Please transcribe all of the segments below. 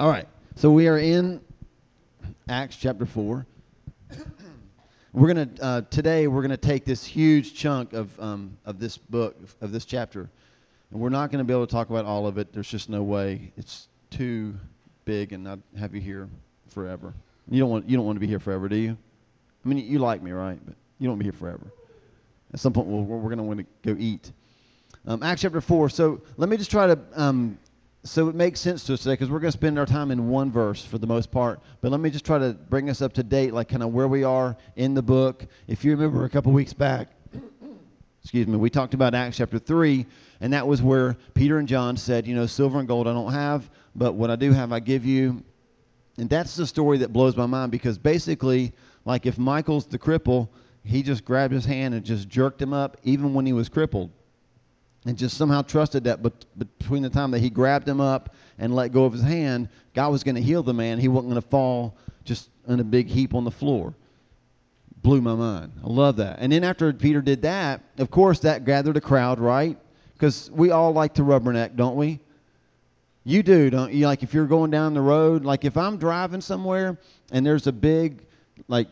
All right. So we are in Acts chapter 4. We're going to, uh, today, we're going to take this huge chunk of, um, of this book, of this chapter, and we're not going to be able to talk about all of it. There's just no way. It's too big, and I'd have you here forever. You don't want, you don't want to be here forever, do you? I mean, you like me, right? But you don't want to be here forever. At some point, we're, we're going to want to go eat. Um, Acts chapter 4. So let me just try to um, so it makes sense to us today because we're going to spend our time in one verse for the most part. But let me just try to bring us up to date, like kind of where we are in the book. If you remember a couple weeks back, excuse me, we talked about Acts chapter 3, and that was where Peter and John said, You know, silver and gold I don't have, but what I do have I give you. And that's the story that blows my mind because basically, like if Michael's the cripple, he just grabbed his hand and just jerked him up even when he was crippled and just somehow trusted that but between the time that he grabbed him up and let go of his hand, God was going to heal the man. He wasn't going to fall just in a big heap on the floor. Blew my mind. I love that. And then after Peter did that, of course, that gathered a crowd, right? Because we all like to rubberneck, don't we? You do, don't you? Like if you're going down the road, like if I'm driving somewhere and there's a big, like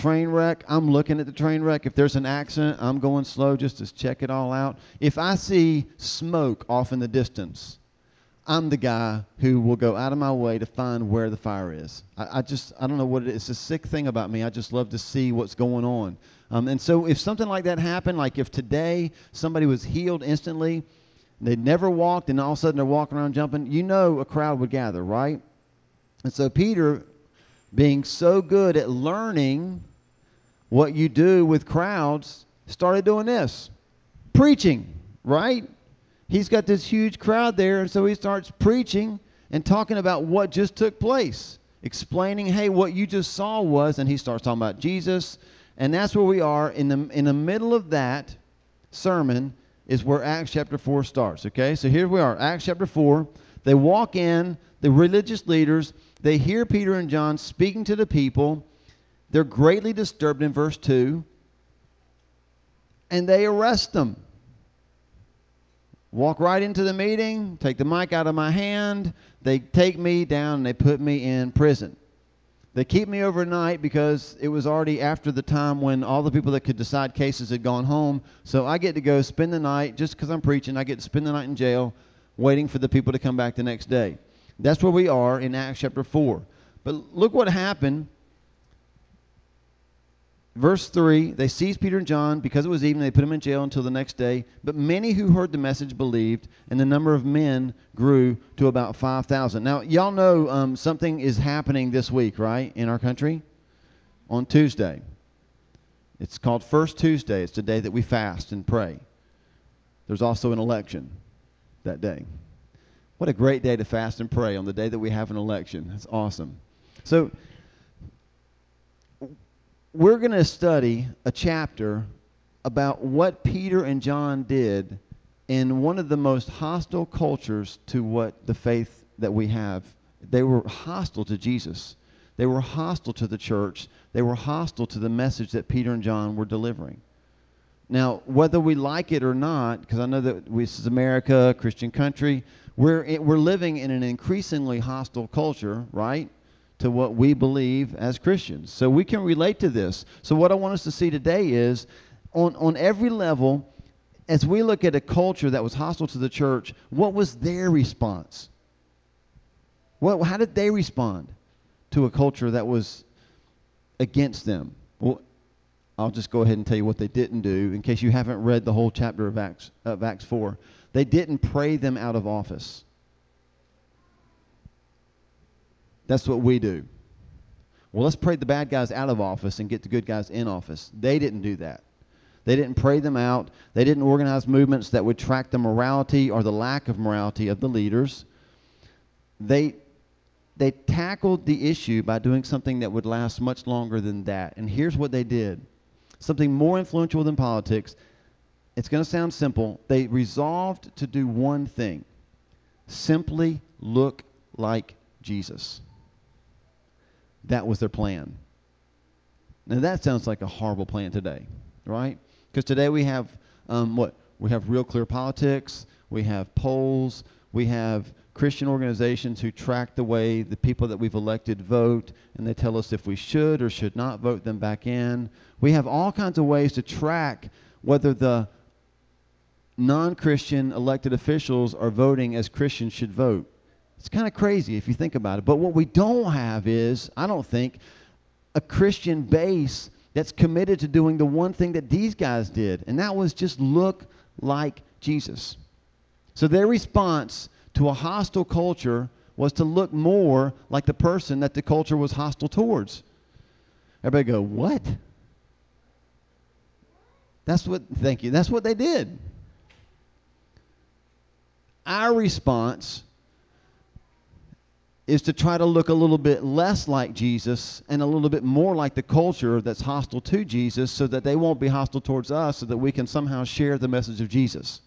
train wreck, I'm looking at the train wreck. If there's an accident, I'm going slow just to check it all out. If I see smoke off in the distance, I'm the guy who will go out of my way to find where the fire is. I, I just, I don't know what it is. It's a sick thing about me. I just love to see what's going on. Um, and so if something like that happened, like if today somebody was healed instantly, they'd never walked, and all of a sudden they're walking around jumping, you know a crowd would gather, right? And so Peter, being so good at learning what you do with crowds, started doing this preaching, right? He's got this huge crowd there, and so he starts preaching and talking about what just took place, explaining, hey, what you just saw was, and he starts talking about Jesus, and that's where we are in the in the middle of that sermon is where Acts chapter 4 starts, okay? So here we are, Acts chapter 4. They walk in, the religious leaders, they hear Peter and John speaking to the people, they're greatly disturbed in verse 2, and they arrest them. Walk right into the meeting, take the mic out of my hand, they take me down and they put me in prison. They keep me overnight because it was already after the time when all the people that could decide cases had gone home. So I get to go spend the night, just because I'm preaching, I get to spend the night in jail waiting for the people to come back the next day. That's where we are in Acts chapter 4. But look what happened Verse 3 They seized Peter and John. Because it was evening, they put them in jail until the next day. But many who heard the message believed, and the number of men grew to about 5,000. Now, y'all know um, something is happening this week, right, in our country? On Tuesday. It's called First Tuesday. It's the day that we fast and pray. There's also an election that day. What a great day to fast and pray on the day that we have an election. That's awesome. So, we're going to study a chapter about what Peter and John did in one of the most hostile cultures to what the faith that we have. They were hostile to Jesus. They were hostile to the church. They were hostile to the message that Peter and John were delivering. Now, whether we like it or not, because I know that we, this is America, a Christian country, we're, we're living in an increasingly hostile culture, right? To what we believe as Christians. So we can relate to this. So what I want us to see today is on, on every level, as we look at a culture that was hostile to the church, what was their response? What, how did they respond to a culture that was against them? Well, I'll just go ahead and tell you what they didn't do in case you haven't read the whole chapter of Acts, of Acts 4. They didn't pray them out of office. That's what we do. Well, let's pray the bad guys out of office and get the good guys in office. They didn't do that. They didn't pray them out. They didn't organize movements that would track the morality or the lack of morality of the leaders. They they tackled the issue by doing something that would last much longer than that. And here's what they did. Something more influential than politics. It's going to sound simple. They resolved to do one thing. Simply look like Jesus. That was their plan. Now that sounds like a horrible plan today, right? Because today we have um, what? We have real clear politics. We have polls. We have Christian organizations who track the way the people that we've elected vote, and they tell us if we should or should not vote them back in. We have all kinds of ways to track whether the non Christian elected officials are voting as Christians should vote. It's kind of crazy if you think about it. But what we don't have is, I don't think, a Christian base that's committed to doing the one thing that these guys did, and that was just look like Jesus. So their response to a hostile culture was to look more like the person that the culture was hostile towards. Everybody go, what? That's what, thank you, that's what they did. Our response is to try to look a little bit less like Jesus and a little bit more like the culture that's hostile to Jesus so that they won't be hostile towards us so that we can somehow share the message of Jesus.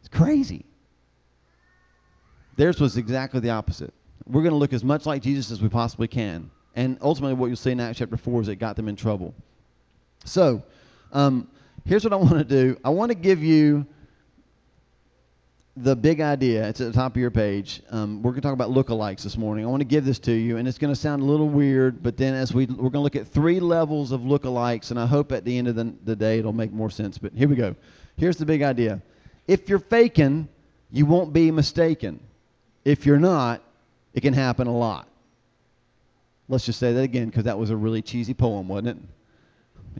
It's crazy. Theirs was exactly the opposite. We're going to look as much like Jesus as we possibly can. And ultimately, what you'll see in Acts chapter 4 is it got them in trouble. So, um, here's what I want to do I want to give you the big idea. It's at the top of your page. Um, we're going to talk about lookalikes this morning. I want to give this to you, and it's going to sound a little weird, but then as we we're going to look at three levels of lookalikes, and I hope at the end of the, the day it'll make more sense. But here we go. Here's the big idea. If you're faking, you won't be mistaken. If you're not, it can happen a lot. Let's just say that again because that was a really cheesy poem, wasn't it?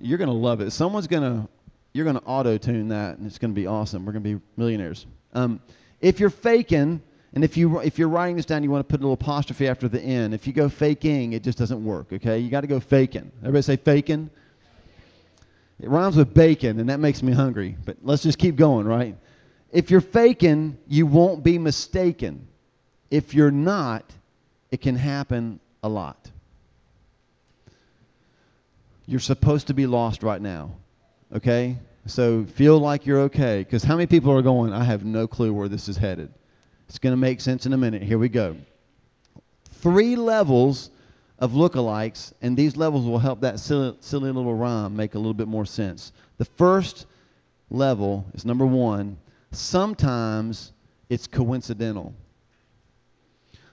You're going to love it. Someone's going to you're going to auto tune that, and it's going to be awesome. We're going to be millionaires. Um, if you're faking, and if you if you're writing this down, you want to put a little apostrophe after the n. If you go faking, it just doesn't work. Okay, you got to go faking. Everybody say faking. It rhymes with bacon, and that makes me hungry. But let's just keep going, right? If you're faking, you won't be mistaken. If you're not, it can happen a lot. You're supposed to be lost right now. Okay? So feel like you're okay. Because how many people are going, I have no clue where this is headed? It's going to make sense in a minute. Here we go. Three levels of lookalikes, and these levels will help that silly, silly little rhyme make a little bit more sense. The first level is number one sometimes it's coincidental.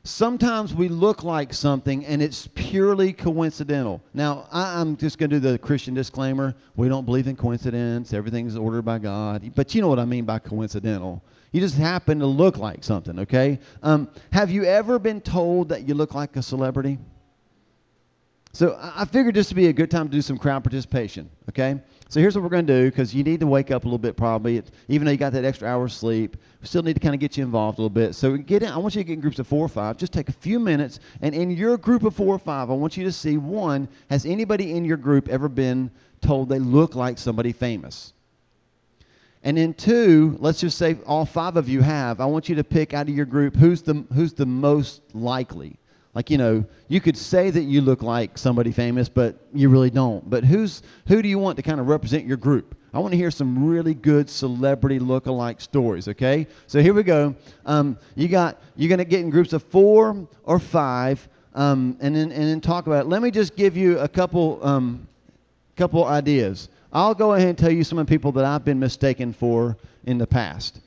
Sometimes we look like something and it's purely coincidental. Now, I, am just going to do the Christian disclaimer. We don't believe in coincidence. Everything's ordered by God. But you know what I mean by coincidental. You just happen to look like something, okay? Um, have you ever been told that you look like a celebrity? So I figured this would be a good time to do some crowd participation, okay? So here's what we're going to do because you need to wake up a little bit probably. even though you got that extra hour of sleep, we still need to kind of get you involved a little bit. So get in, I want you to get in groups of four or five. Just take a few minutes, and in your group of four or five, I want you to see one, has anybody in your group ever been told they look like somebody famous? And then two, let's just say all five of you have. I want you to pick out of your group who's the who's the most likely. Like, you know, you could say that you look like somebody famous, but you really don't. But who's who do you want to kind of represent your group? I want to hear some really good celebrity look-alike stories. Okay, so here we go. Um, you got you're gonna get in groups of four or five, um, and then and then talk about it. Let me just give you a couple um, couple ideas. I'll go ahead and tell you some of the people that I've been mistaken for in the past.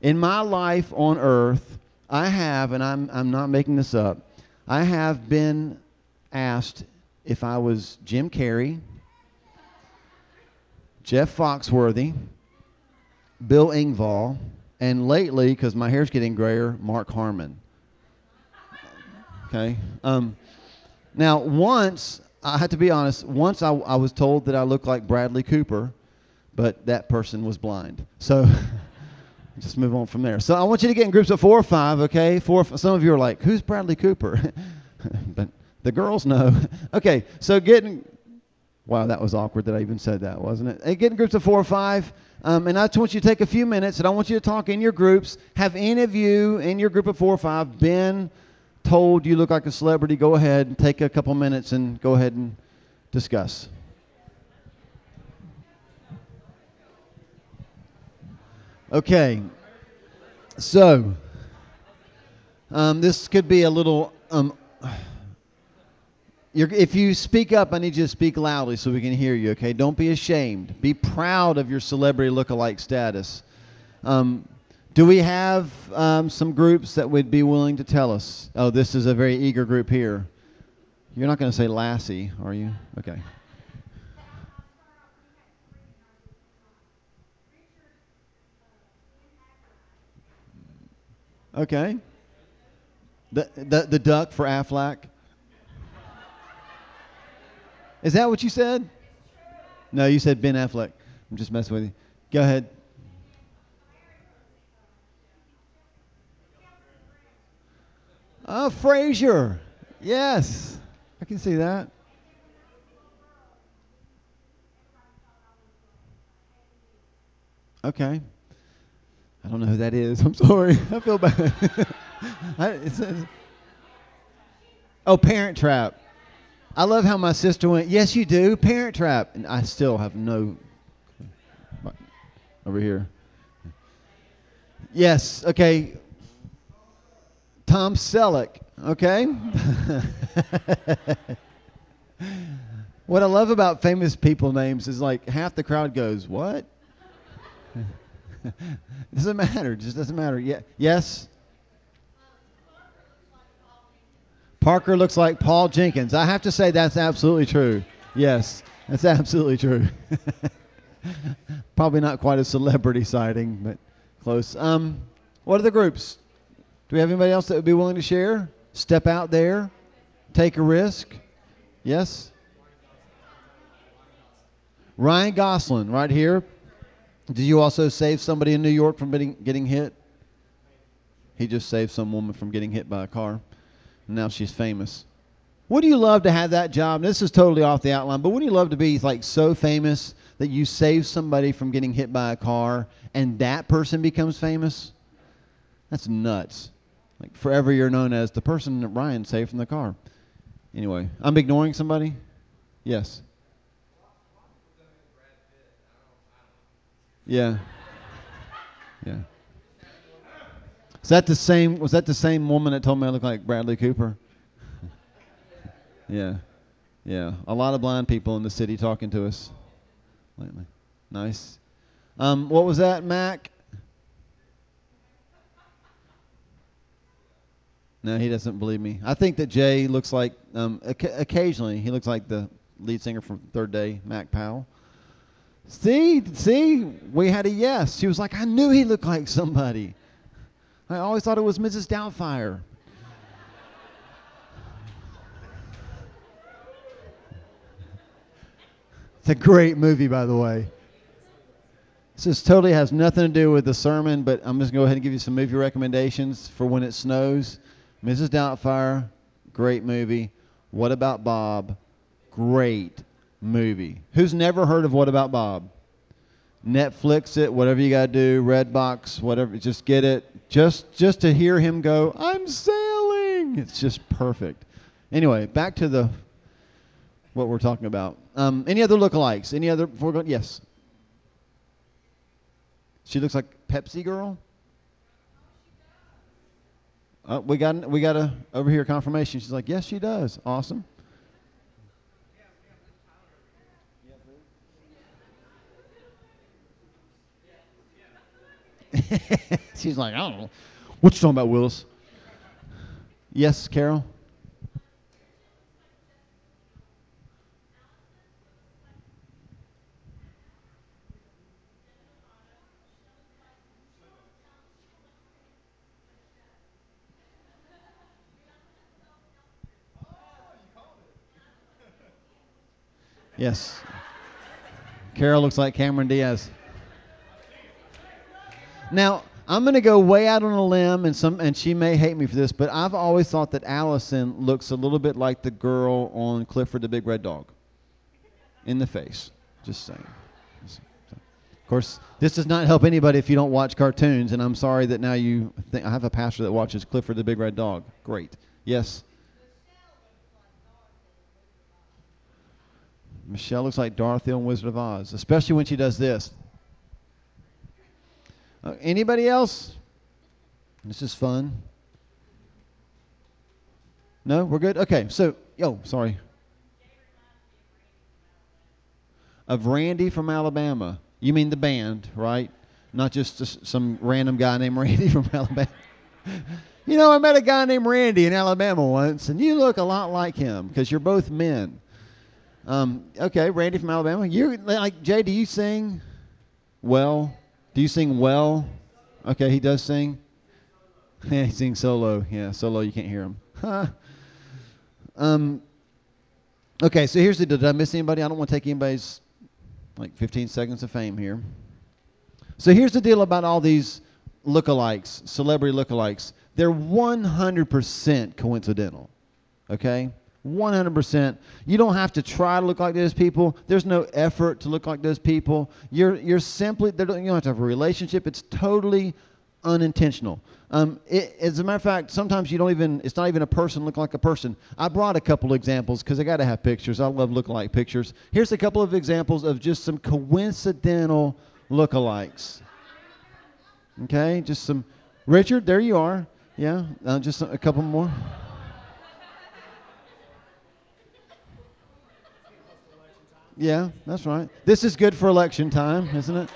In my life on earth, I have, and I'm I'm not making this up. I have been asked if I was Jim Carrey, Jeff Foxworthy, Bill Engvall, and lately, because my hair's getting grayer, Mark Harmon. Okay. Um, now, once I had to be honest. Once I, I was told that I looked like Bradley Cooper, but that person was blind. So. just move on from there. So I want you to get in groups of four or five, okay? Four. Some of you are like, "Who's Bradley Cooper?" but the girls know. okay, so getting. Wow, that was awkward that I even said that, wasn't it? Hey, get in groups of four or five, um, and I just want you to take a few minutes, and I want you to talk in your groups. Have any of you in your group of four or five been told you look like a celebrity? Go ahead, and take a couple minutes, and go ahead and discuss. Okay. So, um, this could be a little. Um, if you speak up, I need you to speak loudly so we can hear you, okay? Don't be ashamed. Be proud of your celebrity look-alike status. Um, Do we have um, some groups that would be willing to tell us? Oh, this is a very eager group here. You're not going to say Lassie, are you? Okay. Okay. The, the, the duck for Aflac. Is that what you said? No, you said Ben Affleck. I'm just messing with you. Go ahead. Oh, Frasier. Yes. I can see that. Okay. I don't know who that is. I'm sorry. I feel bad. I, it's, oh, Parent Trap. I love how my sister went, Yes, you do. Parent Trap. And I still have no. Over here. Yes. Okay. Tom Selleck. Okay. what I love about famous people names is like half the crowd goes, What? doesn't matter. Just doesn't matter. Yeah. Yes. Parker looks like Paul Jenkins. I have to say that's absolutely true. Yes, that's absolutely true. Probably not quite a celebrity sighting, but close. Um, what are the groups? Do we have anybody else that would be willing to share? Step out there, take a risk. Yes. Ryan Gosling, right here. Did you also save somebody in New York from getting, getting hit? He just saved some woman from getting hit by a car. And now she's famous. Would you love to have that job? This is totally off the outline, but would you love to be like so famous that you save somebody from getting hit by a car and that person becomes famous? That's nuts. Like forever you're known as the person that Ryan saved from the car. Anyway, I'm ignoring somebody? Yes. Yeah. Yeah. Is that the same? Was that the same woman that told me I look like Bradley Cooper? yeah. Yeah. A lot of blind people in the city talking to us lately. Nice. Um, what was that, Mac? No, he doesn't believe me. I think that Jay looks like, um, occasionally, he looks like the lead singer from Third Day, Mac Powell. See, see, we had a yes. She was like, I knew he looked like somebody. I always thought it was Mrs. Doubtfire. It's a great movie, by the way. This totally has nothing to do with the sermon, but I'm just going to go ahead and give you some movie recommendations for when it snows. Mrs. Doubtfire, great movie. What About Bob? Great movie. Who's never heard of What About Bob? Netflix it, whatever you got to do, Redbox, whatever, just get it. Just just to hear him go, "I'm sailing." It's just perfect. Anyway, back to the what we're talking about. Um, any other lookalikes? Any other? Before going, yes. She looks like Pepsi girl. Uh, we got we got a over here confirmation. She's like, yes, she does. Awesome. She's like, I don't know. What you talking about, Willis? Yes, Carol? Yes. Carol looks like Cameron Diaz. Now, I'm going to go way out on a limb, and some, and she may hate me for this, but I've always thought that Allison looks a little bit like the girl on Clifford the Big Red Dog, in the face. Just saying. Of course, this does not help anybody if you don't watch cartoons, and I'm sorry that now you think I have a pastor that watches Clifford the Big Red Dog. Great. Yes. Michelle looks like Dorothy on Wizard of Oz, especially when she does this. Uh, anybody else? This is fun. No, we're good. Okay, so yo, sorry. Of Randy from Alabama. You mean the band, right? not just, some random guy named Randy from Alabama. you know, I met a guy named Randy in Alabama once, and you look a lot like him because you're both men. Um, okay, Randy from Alabama. You like Jay? Do you sing well? Do you sing well? Okay, he does sing. Yeah, he sings solo. Yeah, solo. You can't hear him. Huh. Um. Okay, so here's the deal. Did I miss anybody? I don't want to take anybody's like 15 seconds of fame here. So here's the deal about all these lookalikes, celebrity lookalikes. They're 100% coincidental. Okay? 100%. You don't have to try to look like those people. There's no effort to look like those people. You're you're simply you don't have to have a relationship. It's totally unintentional. Um, it, as a matter of fact, sometimes you don't even, it's not even a person look like a person. I brought a couple examples because I got to have pictures. I love look-alike pictures. Here's a couple of examples of just some coincidental look-alikes. Okay, just some. Richard, there you are. Yeah, uh, just a couple more. Yeah, that's right. This is good for election time, isn't it?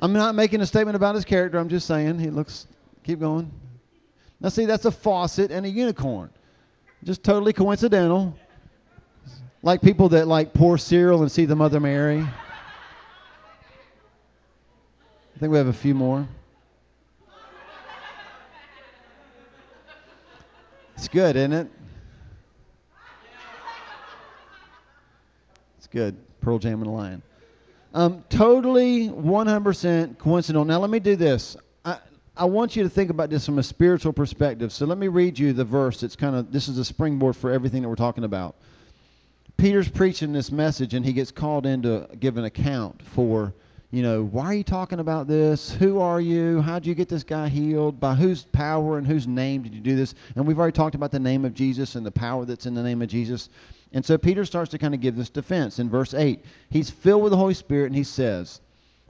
I'm not making a statement about his character. I'm just saying he looks. Keep going. Now, see, that's a faucet and a unicorn. Just totally coincidental. Like people that like pour cereal and see the Mother Mary. I think we have a few more. It's good, isn't it? Good. Pearl Jam and a lion. Um, totally 100% coincidental. Now, let me do this. I, I want you to think about this from a spiritual perspective. So, let me read you the verse. It's kind of, this is a springboard for everything that we're talking about. Peter's preaching this message, and he gets called in to give an account for, you know, why are you talking about this? Who are you? How did you get this guy healed? By whose power and whose name did you do this? And we've already talked about the name of Jesus and the power that's in the name of Jesus. And so Peter starts to kind of give this defense. In verse 8, he's filled with the Holy Spirit and he says,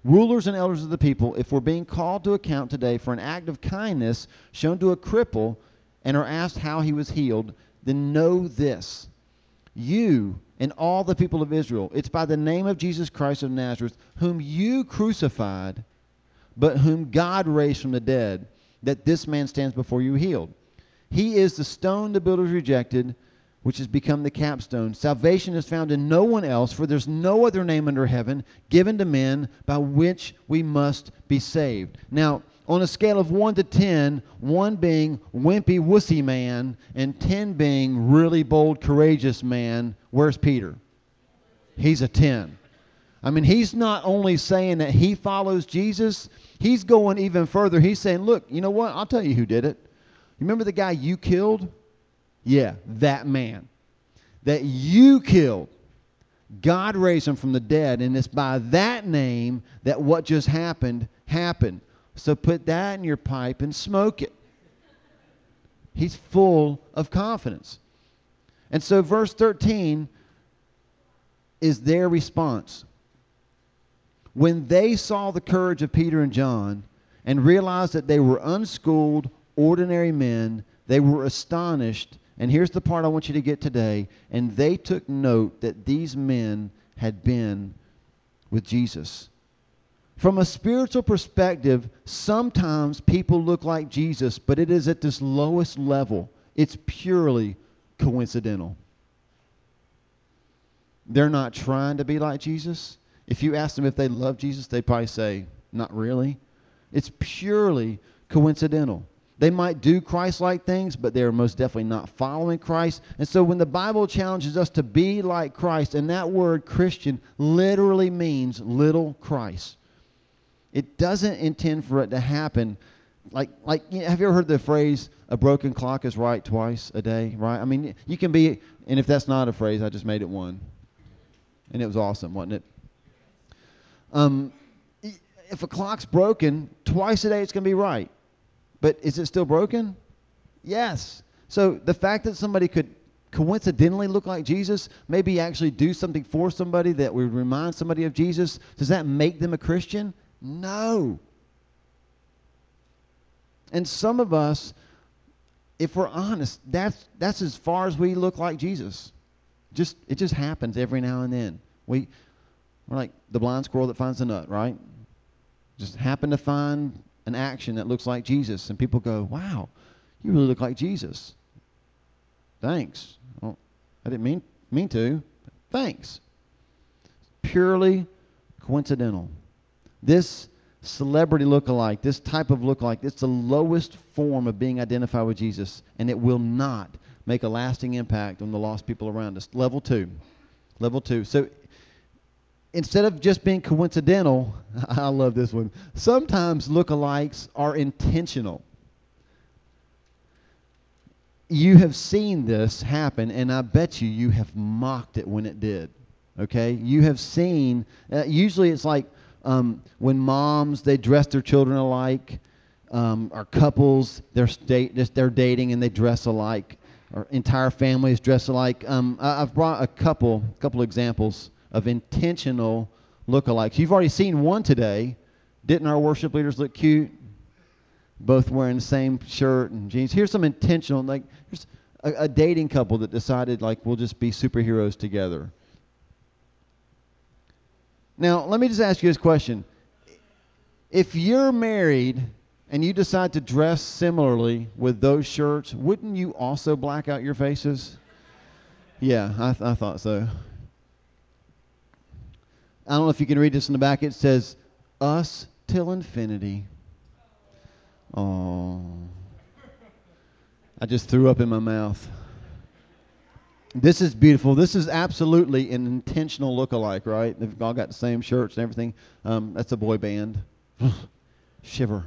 Rulers and elders of the people, if we're being called to account today for an act of kindness shown to a cripple and are asked how he was healed, then know this. You and all the people of Israel, it's by the name of Jesus Christ of Nazareth, whom you crucified, but whom God raised from the dead, that this man stands before you healed. He is the stone the builders rejected which has become the capstone. Salvation is found in no one else, for there's no other name under heaven given to men by which we must be saved. Now, on a scale of 1 to 10, 1 being wimpy, wussy man, and 10 being really bold, courageous man, where's Peter? He's a 10. I mean, he's not only saying that he follows Jesus, he's going even further. He's saying, look, you know what? I'll tell you who did it. You remember the guy you killed? Yeah, that man that you killed. God raised him from the dead, and it's by that name that what just happened happened. So put that in your pipe and smoke it. He's full of confidence. And so, verse 13 is their response. When they saw the courage of Peter and John and realized that they were unschooled, ordinary men, they were astonished and here's the part I want you to get today. And they took note that these men had been with Jesus. From a spiritual perspective, sometimes people look like Jesus, but it is at this lowest level. It's purely coincidental. They're not trying to be like Jesus. If you ask them if they love Jesus, they probably say, not really. It's purely coincidental. They might do Christ like things, but they're most definitely not following Christ. And so when the Bible challenges us to be like Christ, and that word Christian literally means little Christ, it doesn't intend for it to happen. Like, like you know, have you ever heard the phrase, a broken clock is right twice a day, right? I mean, you can be, and if that's not a phrase, I just made it one. And it was awesome, wasn't it? Um, if a clock's broken, twice a day it's going to be right. But is it still broken? Yes. So the fact that somebody could coincidentally look like Jesus, maybe actually do something for somebody that would remind somebody of Jesus, does that make them a Christian? No. And some of us, if we're honest, that's that's as far as we look like Jesus. Just it just happens every now and then. We we're like the blind squirrel that finds the nut, right? Just happen to find an action that looks like Jesus, and people go, "Wow, you really look like Jesus." Thanks. Well, I didn't mean mean to. Thanks. Purely coincidental. This celebrity look-alike, this type of look-alike, it's the lowest form of being identified with Jesus, and it will not make a lasting impact on the lost people around us. Level two. Level two. So instead of just being coincidental, I love this one. Sometimes look-alikes are intentional. You have seen this happen, and I bet you you have mocked it when it did. Okay? You have seen, uh, usually it's like um, when moms, they dress their children alike, um, or couples, they're, they're dating and they dress alike, or entire families dress alike. Um, I, I've brought a couple, couple examples of intentional lookalikes. You've already seen one today. Didn't our worship leaders look cute? Both wearing the same shirt and jeans. Here's some intentional, like here's a, a dating couple that decided like we'll just be superheroes together. Now, let me just ask you this question. If you're married and you decide to dress similarly with those shirts, wouldn't you also black out your faces? Yeah, I, th- I thought so. I don't know if you can read this in the back. It says, Us till infinity. Oh. I just threw up in my mouth. This is beautiful. This is absolutely an intentional look-alike, right? They've all got the same shirts and everything. Um, that's a boy band. Shiver.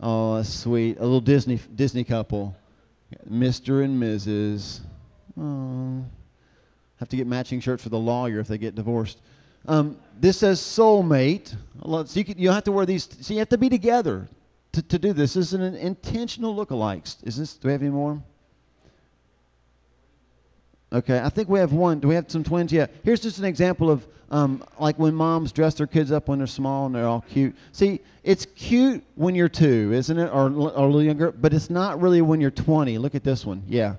Oh, that's sweet. A little Disney Disney couple, Mr. and Mrs. Oh, have to get matching shirts for the lawyer if they get divorced. Um, this says soulmate. So you, you have to wear these. So you have to be together to, to do this. This is an intentional look-alikes. Is this? Do we have any more? Okay, I think we have one. Do we have some twins? Yeah. Here's just an example of um, like when moms dress their kids up when they're small and they're all cute. See, it's cute when you're two, isn't it, or, or a little younger, but it's not really when you're 20. Look at this one. Yeah.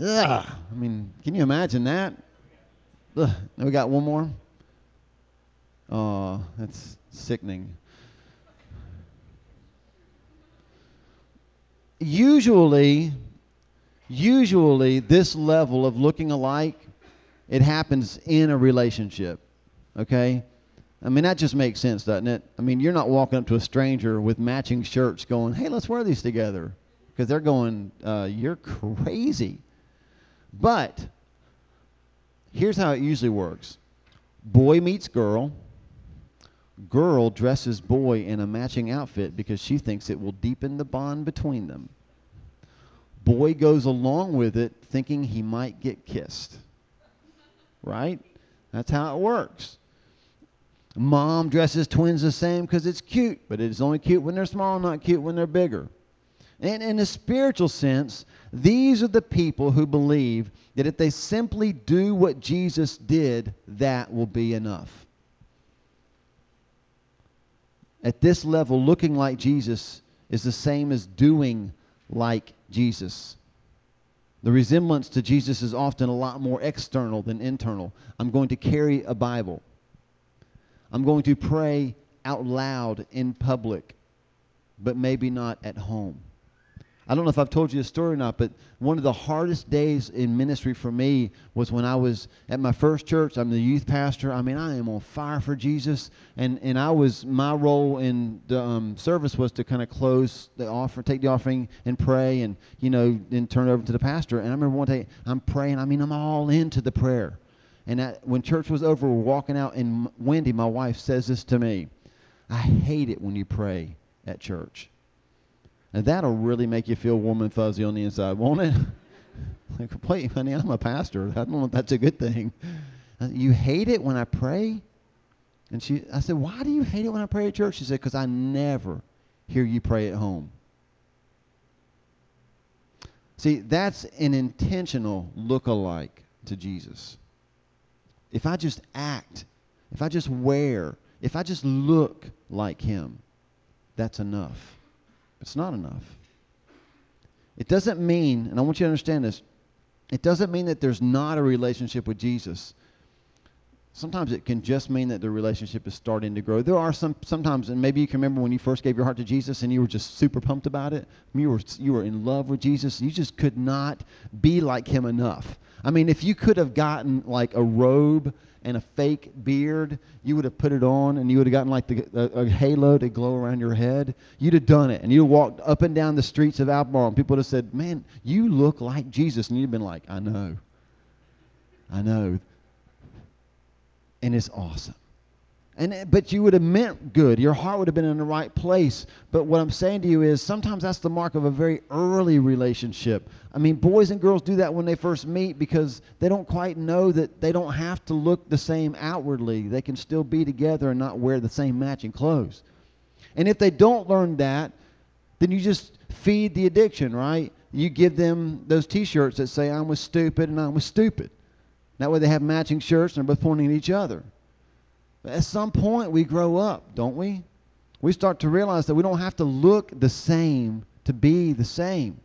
Ugh. I mean, can you imagine that? Ugh. We got one more. Oh, that's sickening. Usually, usually this level of looking alike, it happens in a relationship. Okay? I mean, that just makes sense, doesn't it? I mean, you're not walking up to a stranger with matching shirts going, hey, let's wear these together. Because they're going, uh, you're crazy. But here's how it usually works boy meets girl. Girl dresses boy in a matching outfit because she thinks it will deepen the bond between them. Boy goes along with it thinking he might get kissed. Right? That's how it works. Mom dresses twins the same because it's cute, but it's only cute when they're small, not cute when they're bigger. And in a spiritual sense, these are the people who believe that if they simply do what Jesus did, that will be enough. At this level, looking like Jesus is the same as doing like Jesus. The resemblance to Jesus is often a lot more external than internal. I'm going to carry a Bible. I'm going to pray out loud in public, but maybe not at home. I don't know if I've told you this story or not, but one of the hardest days in ministry for me was when I was at my first church. I'm the youth pastor. I mean, I am on fire for Jesus, and and I was my role in the um, service was to kind of close the offering, take the offering, and pray, and you know, then turn it over to the pastor. And I remember one day I'm praying. I mean, I'm all into the prayer. And that, when church was over, we're walking out, and Wendy, my wife, says this to me: "I hate it when you pray at church." And that'll really make you feel warm and fuzzy on the inside, won't it? like, wait, honey, I'm a pastor. I don't know if that's a good thing. Uh, you hate it when I pray? And she, I said, why do you hate it when I pray at church? She said, because I never hear you pray at home. See, that's an intentional look-alike to Jesus. If I just act, if I just wear, if I just look like him, that's enough. It's not enough. It doesn't mean, and I want you to understand this, it doesn't mean that there's not a relationship with Jesus. sometimes it can just mean that the relationship is starting to grow. There are some sometimes, and maybe you can remember when you first gave your heart to Jesus and you were just super pumped about it. You were you were in love with Jesus. You just could not be like him enough. I mean, if you could have gotten like a robe and a fake beard, you would have put it on and you would have gotten like the, a, a, halo to glow around your head. You'd have done it. And you'd have walked up and down the streets of Albemarle and people would have said, Man, you look like Jesus. And you'd have been like, I know. I know and it's awesome. And but you would have meant good. Your heart would have been in the right place. But what I'm saying to you is sometimes that's the mark of a very early relationship. I mean, boys and girls do that when they first meet because they don't quite know that they don't have to look the same outwardly. They can still be together and not wear the same matching clothes. And if they don't learn that, then you just feed the addiction, right? You give them those t-shirts that say I was stupid and I was stupid. That way they have matching shirts and they're both pointing at each other. But at some point we grow up, don't we? We start to realize that we don't have to look the same to be the same.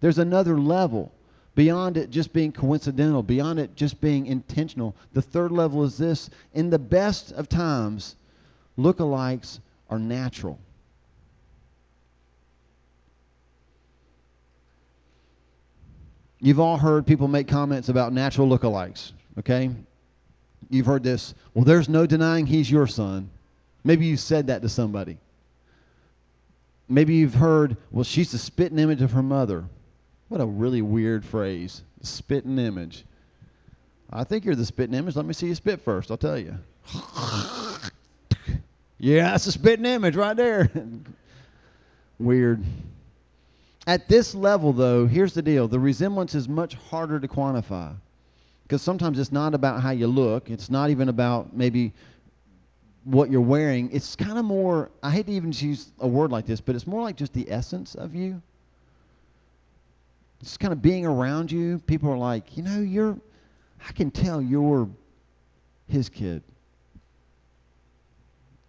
There's another level beyond it just being coincidental, beyond it just being intentional. The third level is this in the best of times, lookalikes are natural. You've all heard people make comments about natural lookalikes, okay? You've heard this. Well, there's no denying he's your son. Maybe you said that to somebody. Maybe you've heard, well, she's the spitting image of her mother. What a really weird phrase. Spitting image. I think you're the spitting image. Let me see you spit first. I'll tell you. yeah, that's a spitting image right there. weird. At this level, though, here's the deal the resemblance is much harder to quantify. Because sometimes it's not about how you look, it's not even about maybe what you're wearing. It's kind of more, I hate to even use a word like this, but it's more like just the essence of you. It's kind of being around you. People are like, you know, you're, I can tell you're his kid.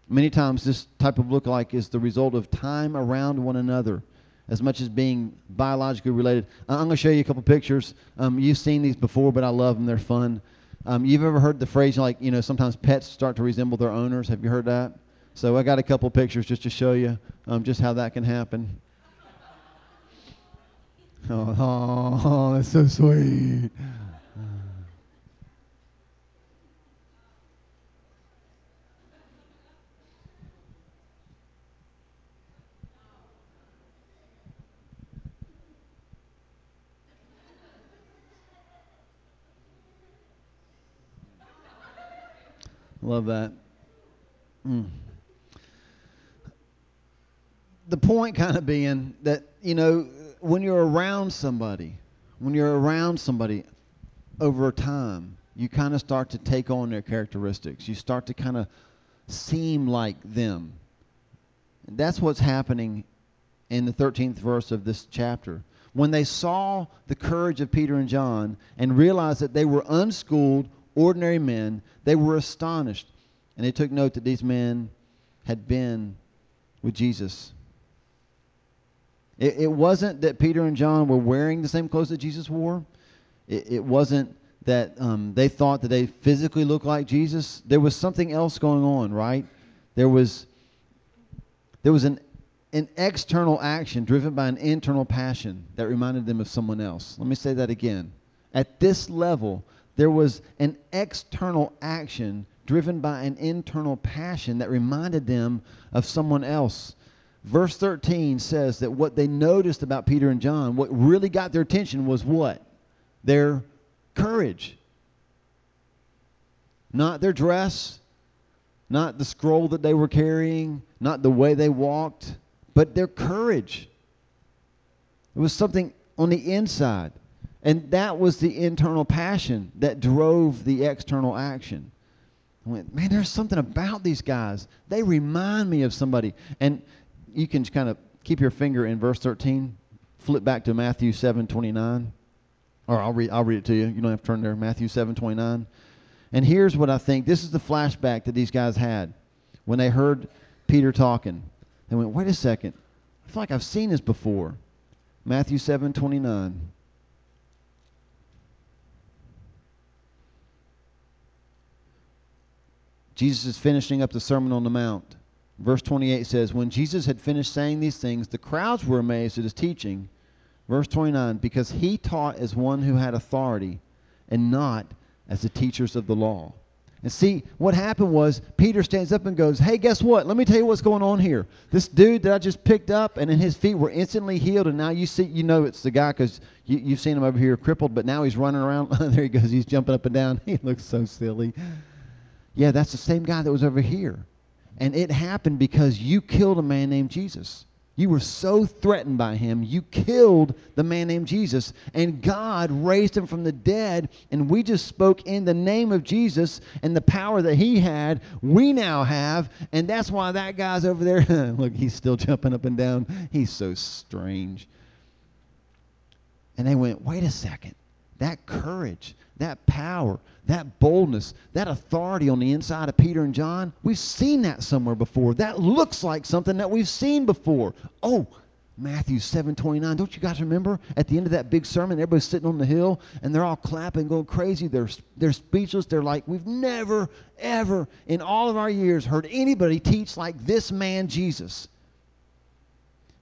Many times, this type of look-like is the result of time around one another as much as being biologically related. I'm going to show you a couple pictures. Um, you've seen these before, but I love them. They're fun. Um, you've ever heard the phrase like, you know, sometimes pets start to resemble their owners? Have you heard that? So I got a couple pictures just to show you um, just how that can happen. Oh, oh that's so sweet. Love that. Mm. The point kind of being that, you know, when you're around somebody, when you're around somebody over time, you kind of start to take on their characteristics. You start to kind of seem like them. That's what's happening in the 13th verse of this chapter. When they saw the courage of Peter and John and realized that they were unschooled, ordinary men, they were astonished. And they took note that these men had been with Jesus. It, it wasn't that Peter and John were wearing the same clothes that Jesus wore. It, it wasn't that um, they thought that they physically looked like Jesus. There was something else going on, right? There was there was an an external action driven by an internal passion that reminded them of someone else. Let me say that again. At this level, there was an external action driven by an internal passion that reminded them of someone else. Verse 13 says that what they noticed about Peter and John, what really got their attention was what? Their courage. Not their dress, not the scroll that they were carrying, not the way they walked, but their courage. It was something on the inside. And that was the internal passion that drove the external action. I went, man, there's something about these guys. They remind me of somebody. And you can kind of keep your finger in verse 13, flip back to Matthew 7 29. Or I'll read, I'll read it to you. You don't have to turn there. Matthew 7 29. And here's what I think this is the flashback that these guys had when they heard Peter talking. They went, wait a second. I feel like I've seen this before. Matthew 7 29. Jesus is finishing up the Sermon on the Mount. Verse 28 says, When Jesus had finished saying these things, the crowds were amazed at his teaching. Verse 29, because he taught as one who had authority and not as the teachers of the law. And see, what happened was Peter stands up and goes, Hey, guess what? Let me tell you what's going on here. This dude that I just picked up and in his feet were instantly healed, and now you see, you know it's the guy because you, you've seen him over here crippled, but now he's running around. there he goes. He's jumping up and down. He looks so silly. Yeah, that's the same guy that was over here. And it happened because you killed a man named Jesus. You were so threatened by him, you killed the man named Jesus, and God raised him from the dead. And we just spoke in the name of Jesus and the power that he had, we now have. And that's why that guy's over there. Look, he's still jumping up and down. He's so strange. And they went, wait a second. That courage, that power, that boldness, that authority on the inside of Peter and John, we've seen that somewhere before. That looks like something that we've seen before. Oh, Matthew 7:29. Don't you guys remember at the end of that big sermon, everybody's sitting on the hill and they're all clapping, going crazy. They're they're speechless. They're like, we've never ever in all of our years heard anybody teach like this man Jesus.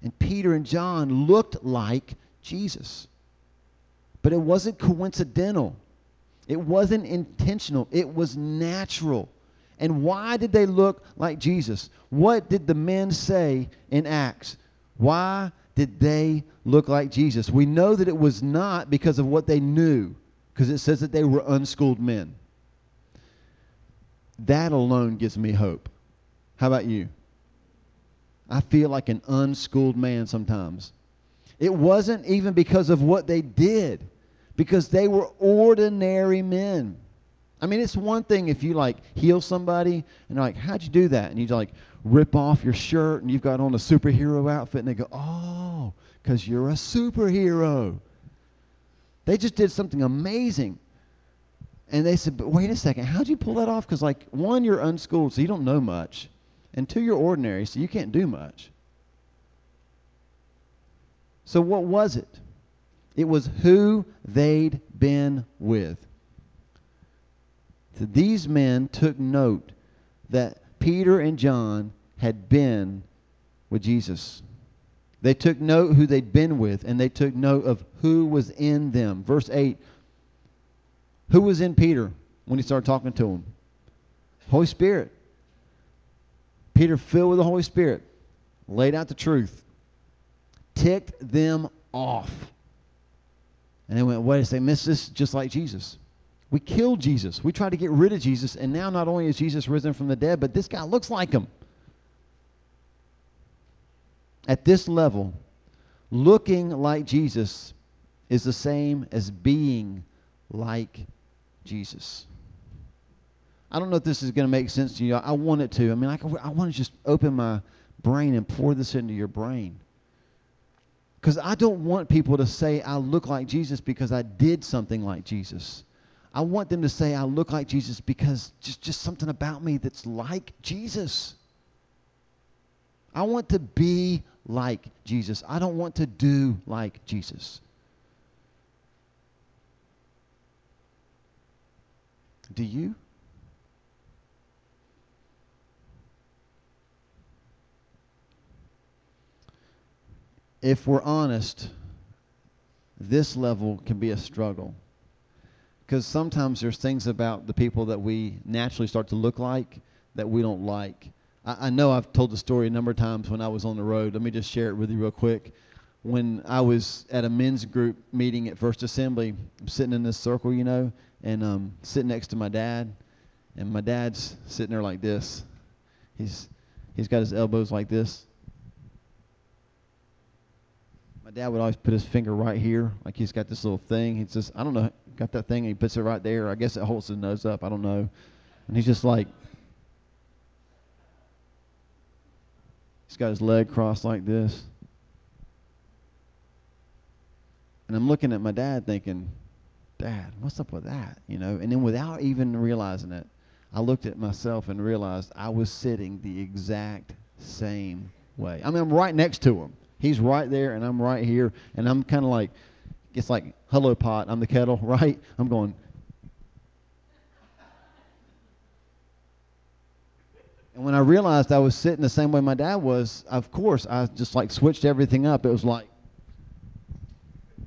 And Peter and John looked like Jesus. But it wasn't coincidental. It wasn't intentional, it was natural. And why did they look like Jesus? What did the men say in Acts? Why did they look like Jesus? We know that it was not because of what they knew, because it says that they were unschooled men. That alone gives me hope. How about you? I feel like an unschooled man sometimes. It wasn't even because of what they did because they were ordinary men. I mean, it's one thing if you like heal somebody and they're like, "How'd you do that?" and you like rip off your shirt and you've got on a superhero outfit, and they go, "Oh, because you're a superhero." They just did something amazing, and they said, "But wait a second, how'd you pull that off?" Because like one, you're unschooled, so you don't know much, and two, you're ordinary, so you can't do much. So what was it? It was who they'd been with. So these men took note that Peter and John had been with Jesus. They took note who they'd been with, and they took note of who was in them. Verse 8 Who was in Peter when he started talking to him? Holy Spirit. Peter, filled with the Holy Spirit, laid out the truth, ticked them off. And they went, wait a second, this is just like Jesus. We killed Jesus. We tried to get rid of Jesus, and now not only is Jesus risen from the dead, but this guy looks like him. At this level, looking like Jesus is the same as being like Jesus. I don't know if this is going to make sense to you. I want it to. I mean, I, I want to just open my brain and pour this into your brain. Because I don't want people to say I look like Jesus because I did something like Jesus. I want them to say I look like Jesus because just, just something about me that's like Jesus. I want to be like Jesus. I don't want to do like Jesus. Do you? If we're honest, this level can be a struggle. Because sometimes there's things about the people that we naturally start to look like that we don't like. I, I know I've told the story a number of times when I was on the road. Let me just share it with you real quick. When I was at a men's group meeting at First Assembly, I'm sitting in this circle, you know, and um, sitting next to my dad, and my dad's sitting there like this. He's he's got his elbows like this, my dad would always put his finger right here, like he's got this little thing. He says, I don't know, got that thing, and he puts it right there. I guess it holds his nose up. I don't know. And he's just like, he's got his leg crossed like this. And I'm looking at my dad thinking, Dad, what's up with that? You know, and then without even realizing it, I looked at myself and realized I was sitting the exact same way. I mean, I'm right next to him. He's right there, and I'm right here, and I'm kind of like, it's like, hello, pot, I'm the kettle, right? I'm going, And when I realized I was sitting the same way my dad was, of course, I just like switched everything up. It was like,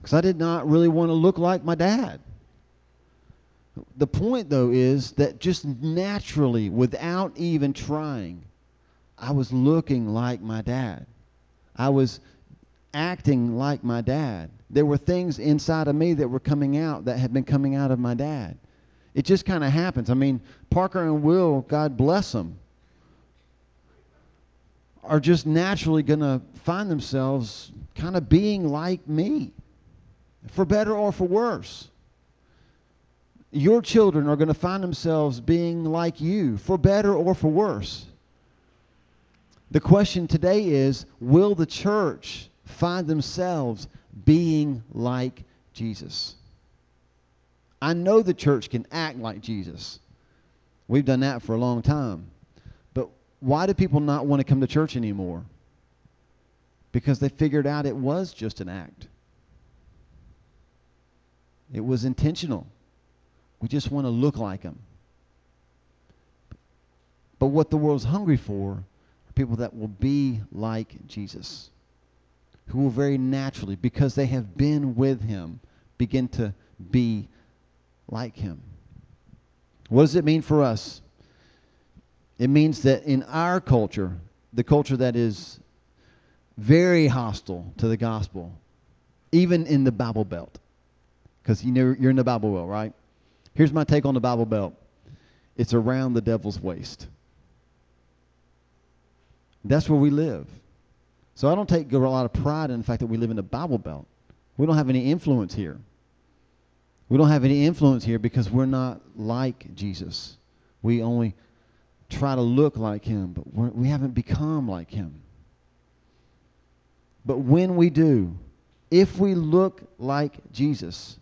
because I did not really want to look like my dad. The point, though, is that just naturally, without even trying, I was looking like my dad. I was acting like my dad. There were things inside of me that were coming out that had been coming out of my dad. It just kind of happens. I mean, Parker and Will, God bless them, are just naturally going to find themselves kind of being like me, for better or for worse. Your children are going to find themselves being like you, for better or for worse. The question today is Will the church find themselves being like Jesus? I know the church can act like Jesus. We've done that for a long time. But why do people not want to come to church anymore? Because they figured out it was just an act. It was intentional. We just want to look like him. But what the world's hungry for people that will be like Jesus, who will very naturally, because they have been with him, begin to be like him. What does it mean for us? It means that in our culture, the culture that is very hostile to the gospel, even in the Bible Belt, because you know you're in the Bible Belt, right? Here's my take on the Bible Belt it's around the devil's waist. That's where we live. So I don't take a lot of pride in the fact that we live in the Bible Belt. We don't have any influence here. We don't have any influence here because we're not like Jesus. We only try to look like him, but we're, we have not become like him. But when we do, if we look like Jesus,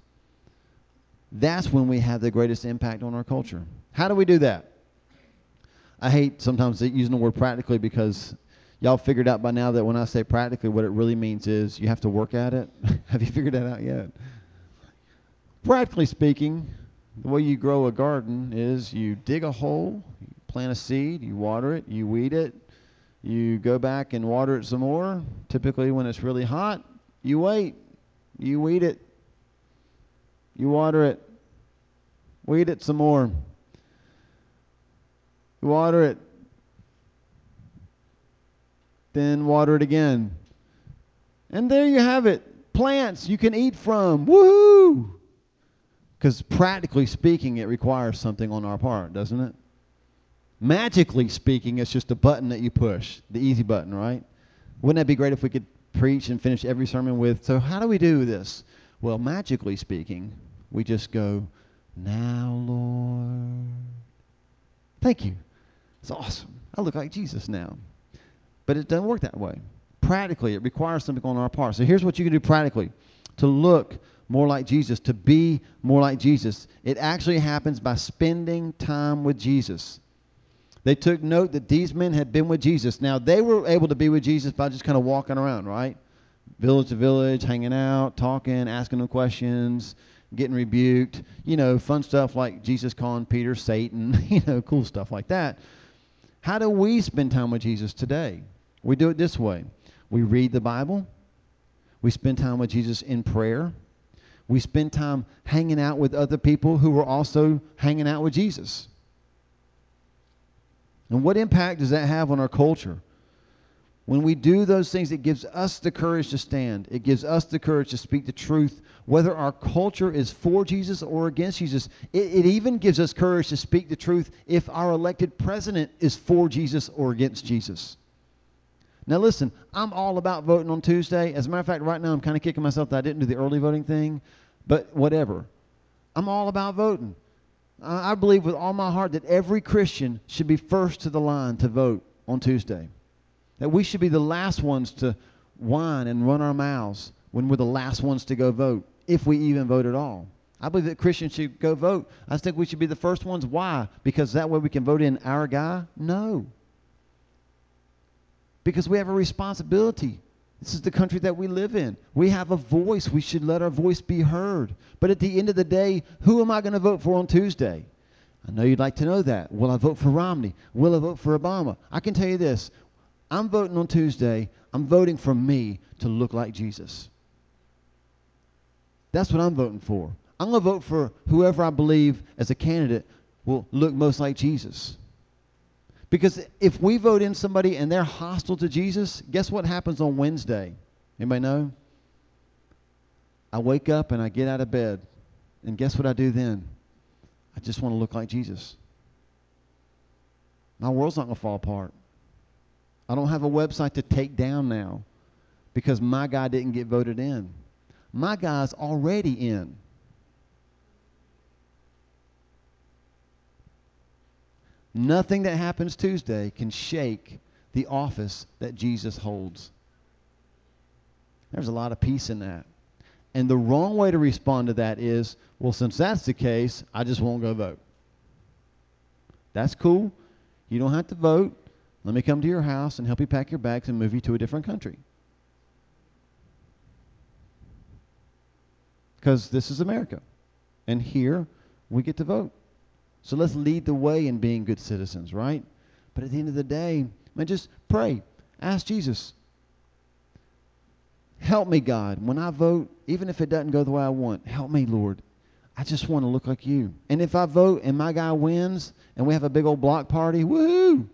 that's when we have the greatest impact on our culture. How do we do that? I hate sometimes using the word practically because y'all figured out by now that when I say practically, what it really means is you have to work at it. have you figured that out yet? Practically speaking, the way you grow a garden is you dig a hole, you plant a seed, you water it, you weed it, you go back and water it some more. Typically, when it's really hot, you wait, you weed it, you water it. Weed it some more. Water it. Then water it again. And there you have it. Plants you can eat from. Woohoo! Because practically speaking, it requires something on our part, doesn't it? Magically speaking, it's just a button that you push, the easy button, right? Wouldn't that be great if we could preach and finish every sermon with, so how do we do this? Well, magically speaking, we just go, Now, Lord. Thank you. It's awesome. I look like Jesus now. But it doesn't work that way. Practically, it requires something on our part. So here's what you can do practically to look more like Jesus, to be more like Jesus. It actually happens by spending time with Jesus. They took note that these men had been with Jesus. Now, they were able to be with Jesus by just kind of walking around, right? Village to village, hanging out, talking, asking them questions, getting rebuked, you know, fun stuff like Jesus calling Peter Satan, you know, cool stuff like that. How do we spend time with Jesus today? We do it this way we read the Bible, we spend time with Jesus in prayer, we spend time hanging out with other people who are also hanging out with Jesus. And what impact does that have on our culture? When we do those things, it gives us the courage to stand. It gives us the courage to speak the truth, whether our culture is for Jesus or against Jesus. It, it, even gives us courage to speak the truth if our elected president is for Jesus or against Jesus. Now, listen, I'm all about voting on Tuesday. As a matter of fact, right now I'm kind of kicking myself that I didn't do the early voting thing, but whatever. I'm all about voting. I believe with all my heart that every Christian should be first to the line to vote on Tuesday. That we should be the last ones to whine and run our mouths when we're the last ones to go vote, if we even vote at all. I believe that Christians should go vote. I think we should be the first ones. Why? Because that way we can vote in our guy? No. Because we have a responsibility. This is the country that we live in. We have a voice. We should let our voice be heard. But at the end of the day, who am I going to vote for on Tuesday? I know you'd like to know that. Will I vote for Romney? Will I vote for Obama? I can tell you this I'm voting on Tuesday. I'm voting for me to look like Jesus. That's what I'm voting for. I'm going to vote for whoever I believe as a candidate will look most like Jesus. Because if we vote in somebody and they're hostile to Jesus, guess what happens on Wednesday? Anybody know? I wake up and I get out of bed. And guess what I do then? I just want to look like Jesus. My world's not going to fall apart. I don't have a website to take down now because my guy didn't get voted in. My guy's already in. Nothing that happens Tuesday can shake the office that Jesus holds. There's a lot of peace in that. And the wrong way to respond to that is, well, since that's the case, I just won't go vote. That's cool. You don't have to vote. Let me come to your house and help you pack your bags and move you to a different country. Because this is America. And here we get to vote. So let's lead the way in being good citizens, right? But at the end of the day, man, just pray. Ask Jesus. Help me, God. When I vote, even if it doesn't go the way I want, help me, Lord. I just want to look like you. And if I vote and my guy wins and we have a big old block party, woohoo!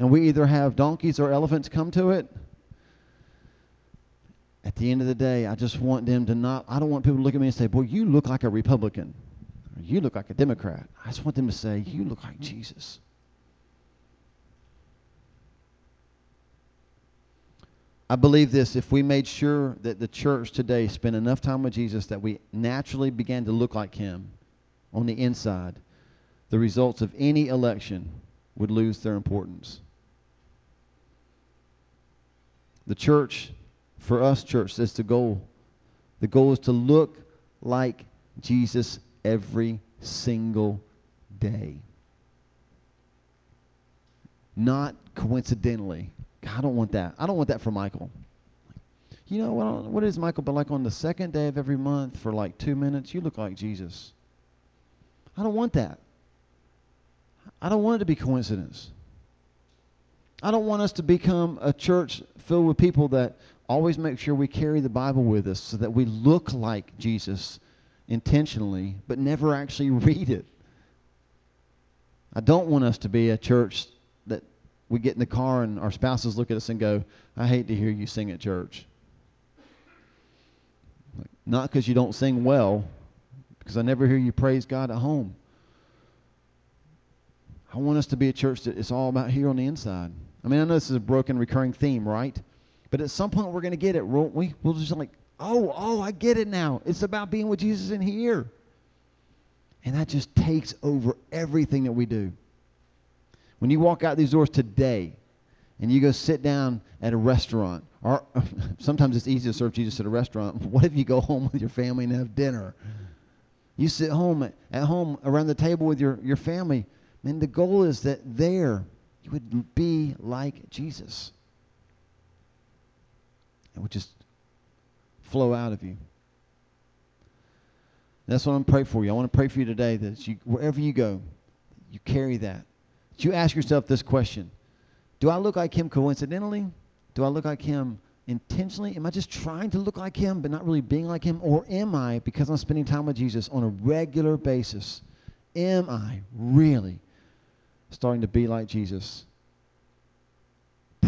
And we either have donkeys or elephants come to it, at the end of the day, I just want them to not, I don't want people to look at me and say, boy, you look like a Republican. Or you look like a Democrat. I just want them to say, you look like Jesus. I believe this if we made sure that the church today spent enough time with Jesus that we naturally began to look like him on the inside, the results of any election would lose their importance. The church, for us, church, is the goal. The goal is to look like Jesus every single day. Not coincidentally. I don't want that. I don't want that for Michael. You know what? What is Michael? But like on the second day of every month for like two minutes, you look like Jesus. I don't want that. I don't want it to be coincidence. I don't want us to become a church filled with people that always make sure we carry the Bible with us so that we look like Jesus intentionally, but never actually read it. I don't want us to be a church that we get in the car and our spouses look at us and go, I hate to hear you sing at church. Not because you don't sing well, because I never hear you praise God at home. I want us to be a church that it's all about here on the inside. I mean, I know this is a broken, recurring theme, right? But at some point, we're going to get it, won't we? We'll just like, oh, oh, I get it now. It's about being with Jesus in here. And that just takes over everything that we do. When you walk out these doors today and you go sit down at a restaurant, or sometimes it's easy to serve Jesus at a restaurant. What if you go home with your family and have dinner? You sit home at, home around the table with your, your family. And the goal is that there you would be like Jesus. It would just flow out of you. That's what I'm praying for you. I want to pray for you today that you, wherever you go, you carry that you ask yourself this question Do I look like him coincidentally? Do I look like him intentionally? Am I just trying to look like him but not really being like him? Or am I, because I'm spending time with Jesus on a regular basis, am I really starting to be like Jesus?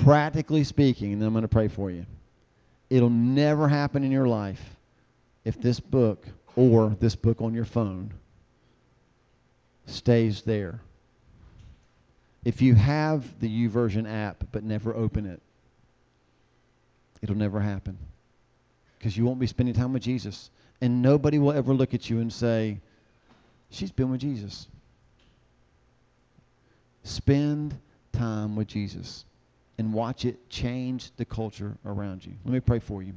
Practically speaking, and I'm going to pray for you. It'll never happen in your life if this book or this book on your phone stays there if you have the YouVersion app but never open it, it'll never happen. Because you won't be spending time with Jesus. And nobody will ever look at you and say, She's been with Jesus. Spend time with Jesus and watch it change the culture around you. Let me pray for you.